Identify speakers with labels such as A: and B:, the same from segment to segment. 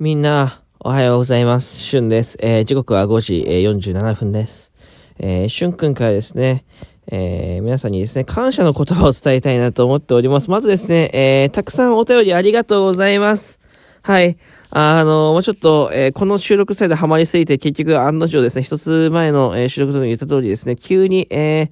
A: みんな、おはようございます。しゅんです。えー、時刻は5時、えー、47分です。えー、しゅんくんからですね、えー、皆さんにですね、感謝の言葉を伝えたいなと思っております。まずですね、えー、たくさんお便りありがとうございます。はい。あの、もうちょっと、えーこの収録サイドハマりすぎて、結局案の定ですね、一つ前の、えー収録でも言った通りですね、急に、えー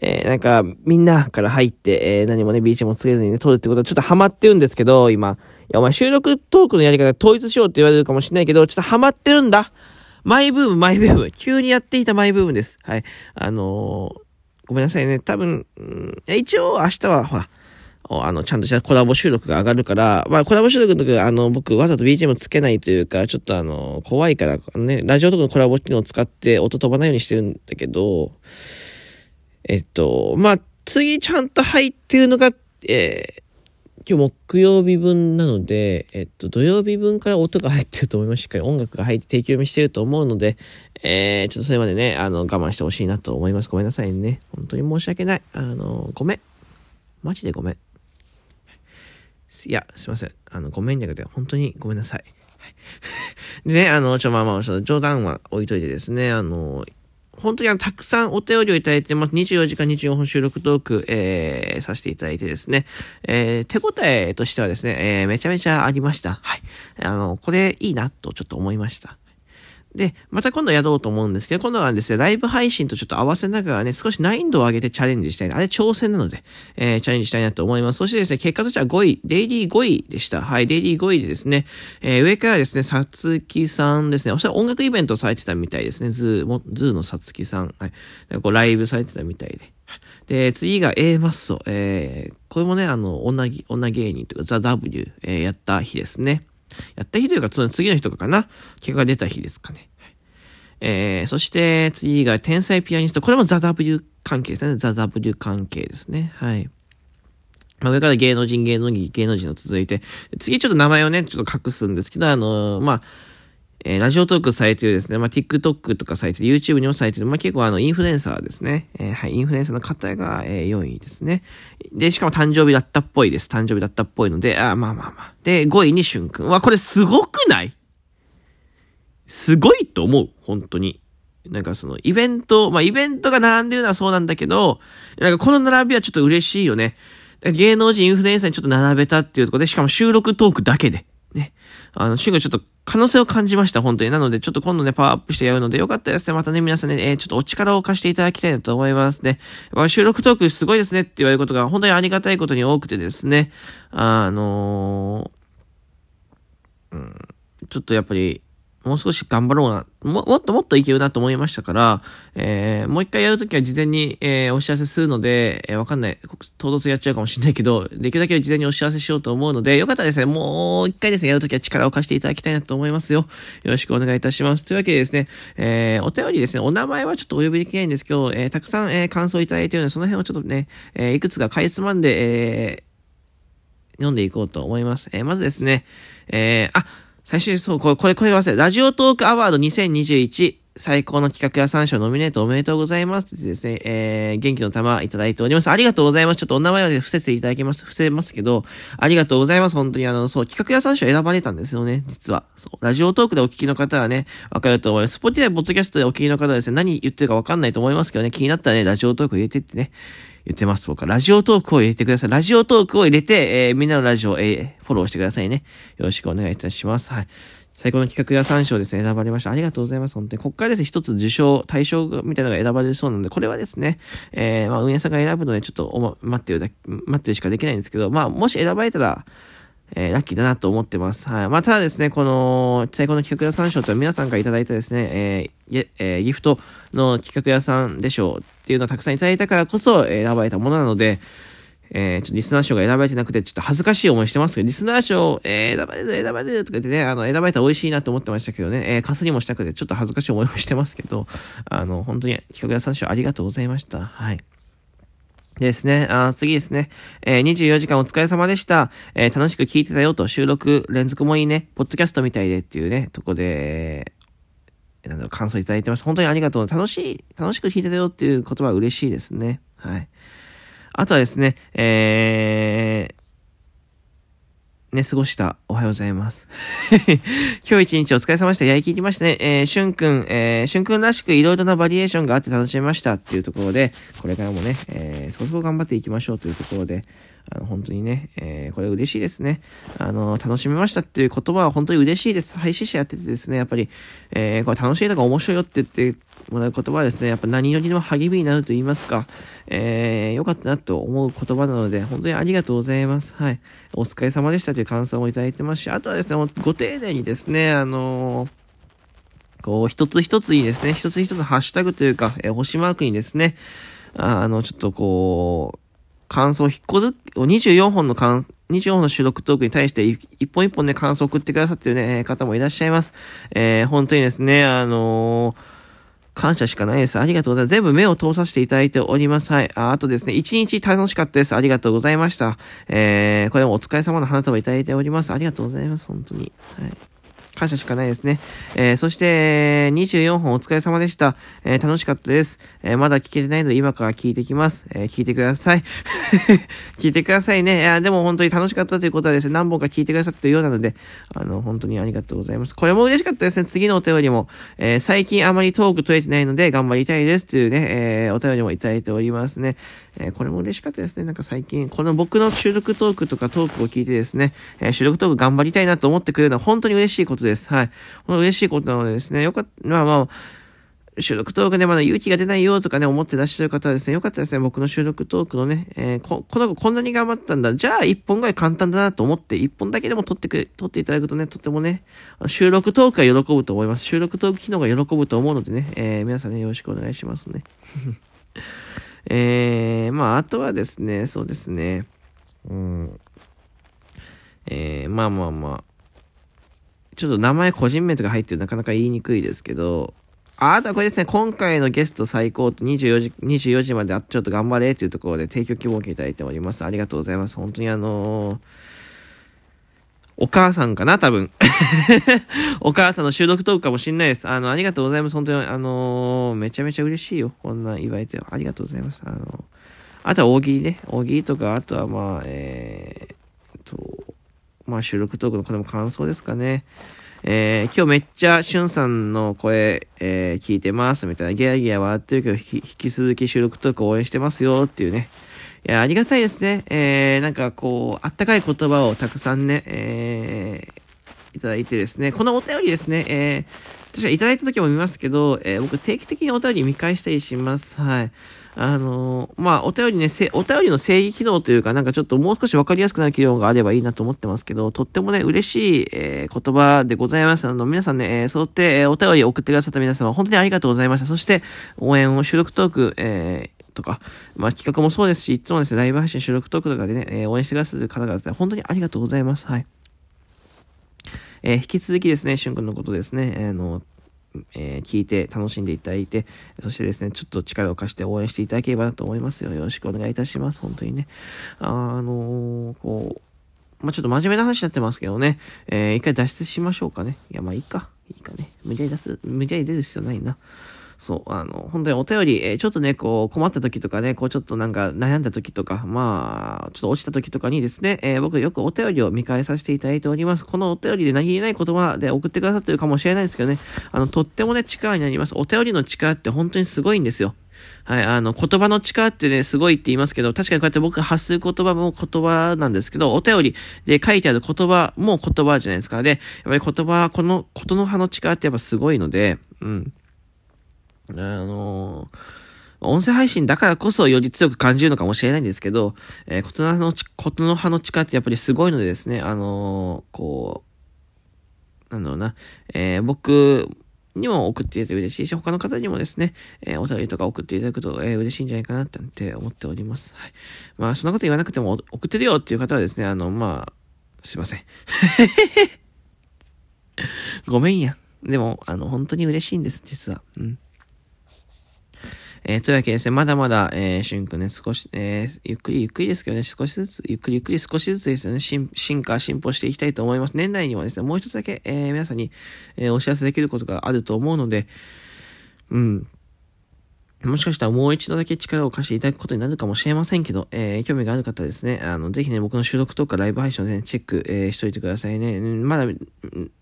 A: えーなんか、みんなから入って、えー何もね、BGM もつけずにね、撮るってことはちょっとハマってるんですけど、今。いや、お前収録トークのやり方統一しようって言われるかもしれないけど、ちょっとハマってるんだマイブーム、マイブーム。急にやっていたマイブームです。はい。あのーごめんなさいね。多分、ん一応明日は、ほら、あの、ちゃんとしたコラボ収録が上がるから、まあ、コラボ収録の時、あの、僕、わざと BGM つけないというか、ちょっとあの、怖いから、あのね、ラジオとかのコラボ機能を使って音飛ばないようにしてるんだけど、えっと、まあ、次ちゃんと入ってるのが、えー今日木曜日分なので、えっと、土曜日分から音が入ってると思います。しっかり音楽が入って提供読みしてると思うので、えー、ちょっとそれまでね、あの、我慢してほしいなと思います。ごめんなさいね。本当に申し訳ない。あの、ごめん。マジでごめん。いや、すいません。あの、ごめんじゃなくて、本当にごめんなさい。でね、あの、ちょ、まあまあ、冗談は置いといてですね、あの、本当にあの、たくさんお便りをいただいてます。24時間24本収録トーク、えー、させていただいてですね、えー、手応えとしてはですね、えー、めちゃめちゃありました。はい。あの、これいいなとちょっと思いました。で、また今度やろうと思うんですけど、今度はですね、ライブ配信とちょっと合わせながらね、少し難易度を上げてチャレンジしたいな。あれ挑戦なので、えーチャレンジしたいなと思います。そしてですね、結果としては5位、デイリー5位でした。はい、デイリー5位でですね、えー上からですね、さつきさんですね、おそらく音楽イベントされてたみたいですね、ズー、もズーのさつきさん。はい。こうライブされてたみたいで。で、次が A マッソ。えー、これもね、あの、女、女芸人というか、ザ・ W、えーやった日ですね。やった日というか、その次の日とかかな。結果が出た日ですかね。はいえー、そして次が天才ピアニスト。これもザ・ W 関係ですね。ザ・ W 関係ですね。はい。まあ、上から芸能人、芸能人、芸能人の続いて、次ちょっと名前をね、ちょっと隠すんですけど、あのーまあ、えーラジオトークされてるですね、まあ、TikTok とかされてる、YouTube にもされてる、まあ、結構あの、インフルエンサーですね。えーはい、インフルエンサーの方が、えー4位ですね。で、しかも誕生日だったっぽいです。誕生日だったっぽいので、あまあまあまあ。で、5位にしゅんくん。わ、これすごくない？すごいと思う。本当に。なんかその、イベント、まあ、イベントが並んでるのはそうなんだけど、なんかこの並びはちょっと嬉しいよね。芸能人インフルエンサーにちょっと並べたっていうところで、しかも収録トークだけで。ね。あの、シュンがちょっと可能性を感じました、本当に。なので、ちょっと今度ね、パワーアップしてやるので、よかったですね。またね、皆さんね、えーちょっとお力を貸していただきたいなと思いますね。ま収録トークすごいですねって言われることが本当にありがたいことに多くてですね。あのーうん、ちょっとやっぱり、もう少し頑張ろうな。も、もっともっといけるなと思いましたから、えー、もう一回やるときは事前に、えー、お知らせするので、えー、わかんない。唐突やっちゃうかもしれないけど、できるだけ事前にお知らせしようと思うので、よかったらですね、もう一回ですね、やるときは力を貸していただきたいなと思いますよ。よろしくお願いいたします。というわけでですね、えー、お便りですね、お名前はちょっとお呼びできないんですけど、えー、たくさん、えー、感想いただいているので、その辺をちょっとね、えー、いくつかかいつまんで、えー、読んでいこうと思います。えーまずですね、えー、あ、最初にそう、これ、これ、これ忘れラジオトークアワード2021最高の企画や3賞ノミネートおめでとうございますってですね、えー、元気の玉いただいております。ありがとうございます。ちょっとお名前まで伏せていただきます、伏せますけど、ありがとうございます。本当にあの、そう、企画や3賞選ばれたんですよね、実は。そう、ラジオトークでお聞きの方はね、わかると思います。スポティアポッドキャストでお聞きの方はですね、何言ってるかわかんないと思いますけどね、気になったらね、ラジオトーク入れてってね、言ってます。僕はラジオトークを入れてください。ラジオトークを入れて、えー、みんなのラジオ、えー、フォローしてくださいね。よろしくお願いいたします。はい。最高の企画や参照ですね、選ばれました。ありがとうございます。本当に。国会ですね、一つ受賞、対象みたいなのが選ばれるそうなんで、これはですね、えー、まあ、運営さんが選ぶので、ちょっとおま、待ってるだけ、待ってるしかできないんですけど、まあ、もし選ばれたら、えー、ラッキーだなと思ってます。はい。まあ、ただですね、この、最高の企画屋さん賞とは皆さんからいただいたですね、えー、えーギフトの企画屋さんでしょうっていうのをたくさんいただいたからこそ、選ばれたものなので、えー、ちょっとリスナー賞が選ばれてなくて、ちょっと恥ずかしい思いしてますけど、リスナー賞、えー、選ばれる、選ばれるとか言ってね、あの、選ばれたら美味しいなと思ってましたけどね、えー、かすりもしたくて、ちょっと恥ずかしい思いもしてますけど、あの、本当に企画屋さん賞ありがとうございました。はい。ですね。あ次ですね。えー、24時間お疲れ様でした。えー、楽しく聞いてたよと、収録連続もいいね。ポッドキャストみたいでっていうね、とこで、えーなんだろう感想いただいてます。本当にありがとう。楽しい、楽しく聞いてたよっていう言葉は嬉しいですね。はい。あとはですね、えー、ね、過ごしたおはようございます。今日一日お疲れ様でした。やりきりましたね。えー、しゅんくん、えー、しゅんくんらしくいろいろなバリエーションがあって楽しめましたっていうところで、これからもね、えー、そこそこ頑張っていきましょうというところで、あの、本当にね、えー、これ嬉しいですね。あの、楽しめましたっていう言葉は本当に嬉しいです。配信者やっててですね、やっぱり、えー、これ楽しいとか面白いよって言ってもらう言葉はですね、やっぱ何よりの励みになると言いますか、えー、よかったなと思う言葉なので、本当にありがとうございます。はい。お疲れ様でしたという感想もいただいてますし、あとはですね、ご丁寧にですね、あのーこう、一つ一つにですね、一つ一つハッシュタグというか、えー、星マークにですね、あの、ちょっとこう、感想、引っこず、24本の感、24本の収録トークに対して一本一本ね、感想を送ってくださってるね、方もいらっしゃいます。えー、本当にですね、あのー、感謝しかないです。ありがとうございます。全部目を通させていただいております。はい。ああとですね、一日楽しかったです。ありがとうございました。えー、これもお疲れ様の花束いただいております。ありがとうございます。本当に。はい。感謝しかないですね。えー、そして、24本お疲れ様でした。えー、楽しかったです。えー、まだ聞けてないので今から聞いてきます。え聞いてください。聞いてくださいね。いや、でも本当に楽しかったということはですね、何本か聞いてくださってるようなので、あの、本当にありがとうございます。これも嬉しかったですね。次のお便りも、え最近あまりトーク取れてないので頑張りたいですというね、えお便りもいただいておりますね。えこれも嬉しかったですね。なんか最近、この僕の収録トークとかトークを聞いてですね、え収録トーク頑張りたいなと思ってくれるのは本当に嬉しいことです。はい。この嬉しいことなのでですね、よかった、まあまあ、収録トークでまだ勇気が出ないよとかね、思ってらっしゃる方はですね、よかったですね、僕の収録トークのね、えー、こ、この子こんなに頑張ったんだ。じゃあ、一本ぐらい簡単だなと思って、一本だけでも撮ってくれ、撮っていただくとね、とてもね、収録トークが喜ぶと思います。収録トーク機能が喜ぶと思うのでね、えー、皆さんね、よろしくお願いしますね。えー、まあ、あとはですね、そうですね、うん、えー、まあまあまあ、ちょっと名前個人名とか入ってるなかなか言いにくいですけど、あ、あとはこれですね、今回のゲスト最高と24時、24時まであちょっと頑張れというところで提供希望をいただいております。ありがとうございます。本当にあのー、お母さんかな多分。お母さんの収録トークかもしんないです。あの、ありがとうございます。本当に、あのー、めちゃめちゃ嬉しいよ。こんな言われて。ありがとうございます。あのあとは大喜利ね。大喜利とか、あとはまあ、えー、と、まあ収録トークのこれも感想ですかね。えー、今日めっちゃしゅんさんの声、えー、聞いてます、みたいな、ギャーギャー笑ってるけど、引き続き収録トーク応援してますよ、っていうね。いや、ありがたいですね。えー、なんかこう、あったかい言葉をたくさんね、えー、いただいてですね、このお便りですね、えー、確かいただいた時も見ますけど、えー、僕定期的にお便り見返したりします。はい。あのー、まあ、お便りね、お便りの正義機能というか、なんかちょっともう少しわかりやすくなる機能があればいいなと思ってますけど、とってもね、嬉しい、えー、言葉でございます。あの、皆さんね、えー、そうって、え、お便り送ってくださった皆様、本当にありがとうございました。そして、応援を収録トーク、え、とか、まあ、企画もそうですし、いつもですね、ライブ配信収録トークとかでね、え、応援してくださる方々、本当にありがとうございます。はい。えー、引き続きですね、しゅんくんのことですね、えー、の、えー、聞いて楽しんでいただいて、そしてですね、ちょっと力を貸して応援していただければなと思いますよ。よろしくお願いいたします。本当にね。あ、のー、こう、まあ、ちょっと真面目な話になってますけどね、えー、一回脱出しましょうかね。いや、まあいいか。いいかね。無理やり出す、無理やり出る必要ないな。そう、あの、本当にお便り、えー、ちょっとね、こう、困った時とかね、こう、ちょっとなんか悩んだ時とか、まあ、ちょっと落ちた時とかにですね、えー、僕よくお便りを見返させていただいております。このお便りで何気ない言葉で送ってくださってるかもしれないですけどね、あの、とってもね、力になります。お便りの力って本当にすごいんですよ。はい、あの、言葉の力ってね、すごいって言いますけど、確かにこうやって僕発する言葉も言葉なんですけど、お便りで書いてある言葉も言葉じゃないですか。で、やっぱり言葉、この、ことの葉の力ってやっぱすごいので、うん。あのー、音声配信だからこそより強く感じるのかもしれないんですけど、えー、ことの葉の、ことの葉の力ってやっぱりすごいのでですね、あのー、こう、なんだろうな、えー、僕にも送っていただいて嬉しいし、他の方にもですね、えー、お便りとか送っていただくと、えー、嬉しいんじゃないかなって思っております。はい。まあ、そんなこと言わなくても送ってるよっていう方はですね、あの、まあ、すいません。ごめんや。でも、あの、本当に嬉しいんです、実は。うん。えー、というわけですね、まだまだ、えー、しゅんくんね、少し、えー、ゆっくりゆっくりですけどね、少しずつ、ゆっくりゆっくり少しずつですよね、進化、進歩していきたいと思います。年内にはですね、もう一つだけ、えー、皆さんに、えー、お知らせできることがあると思うので、うん。もしかしたらもう一度だけ力を貸していただくことになるかもしれませんけど、えー、興味がある方ですね、あの、ぜひね、僕の収録とかライブ配信をね、チェック、えー、しといてくださいね。まだ、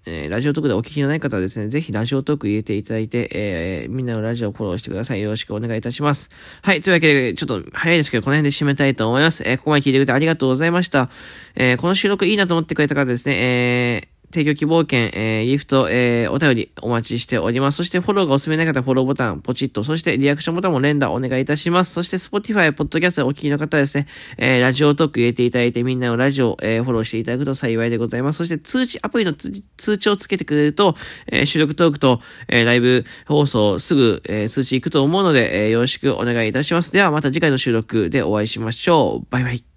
A: えー、ラジオトークでお聞きのない方はですね、ぜひラジオトーク入れていただいて、えー、みんなのラジオをフォローしてください。よろしくお願いいたします。はい、というわけで、ちょっと早いですけど、この辺で締めたいと思います。えー、ここまで聞いてくれてありがとうございました。えー、この収録いいなと思ってくれた方ですね、えー、提供希望券、えー、ギフト、えー、お便りお待ちしております。そしてフォローがおすすめない方はフォローボタンポチッと、そしてリアクションボタンも連打お願いいたします。そして Spotify、ポッドキャストでお聞きの方はですね、えー、ラジオトーク入れていただいてみんなのラジオ、えー、フォローしていただくと幸いでございます。そして通知、アプリの通知をつけてくれると、えー、収録トークと、えー、ライブ放送すぐ、えー、通知行くと思うので、えー、よろしくお願いいたします。ではまた次回の収録でお会いしましょう。バイバイ。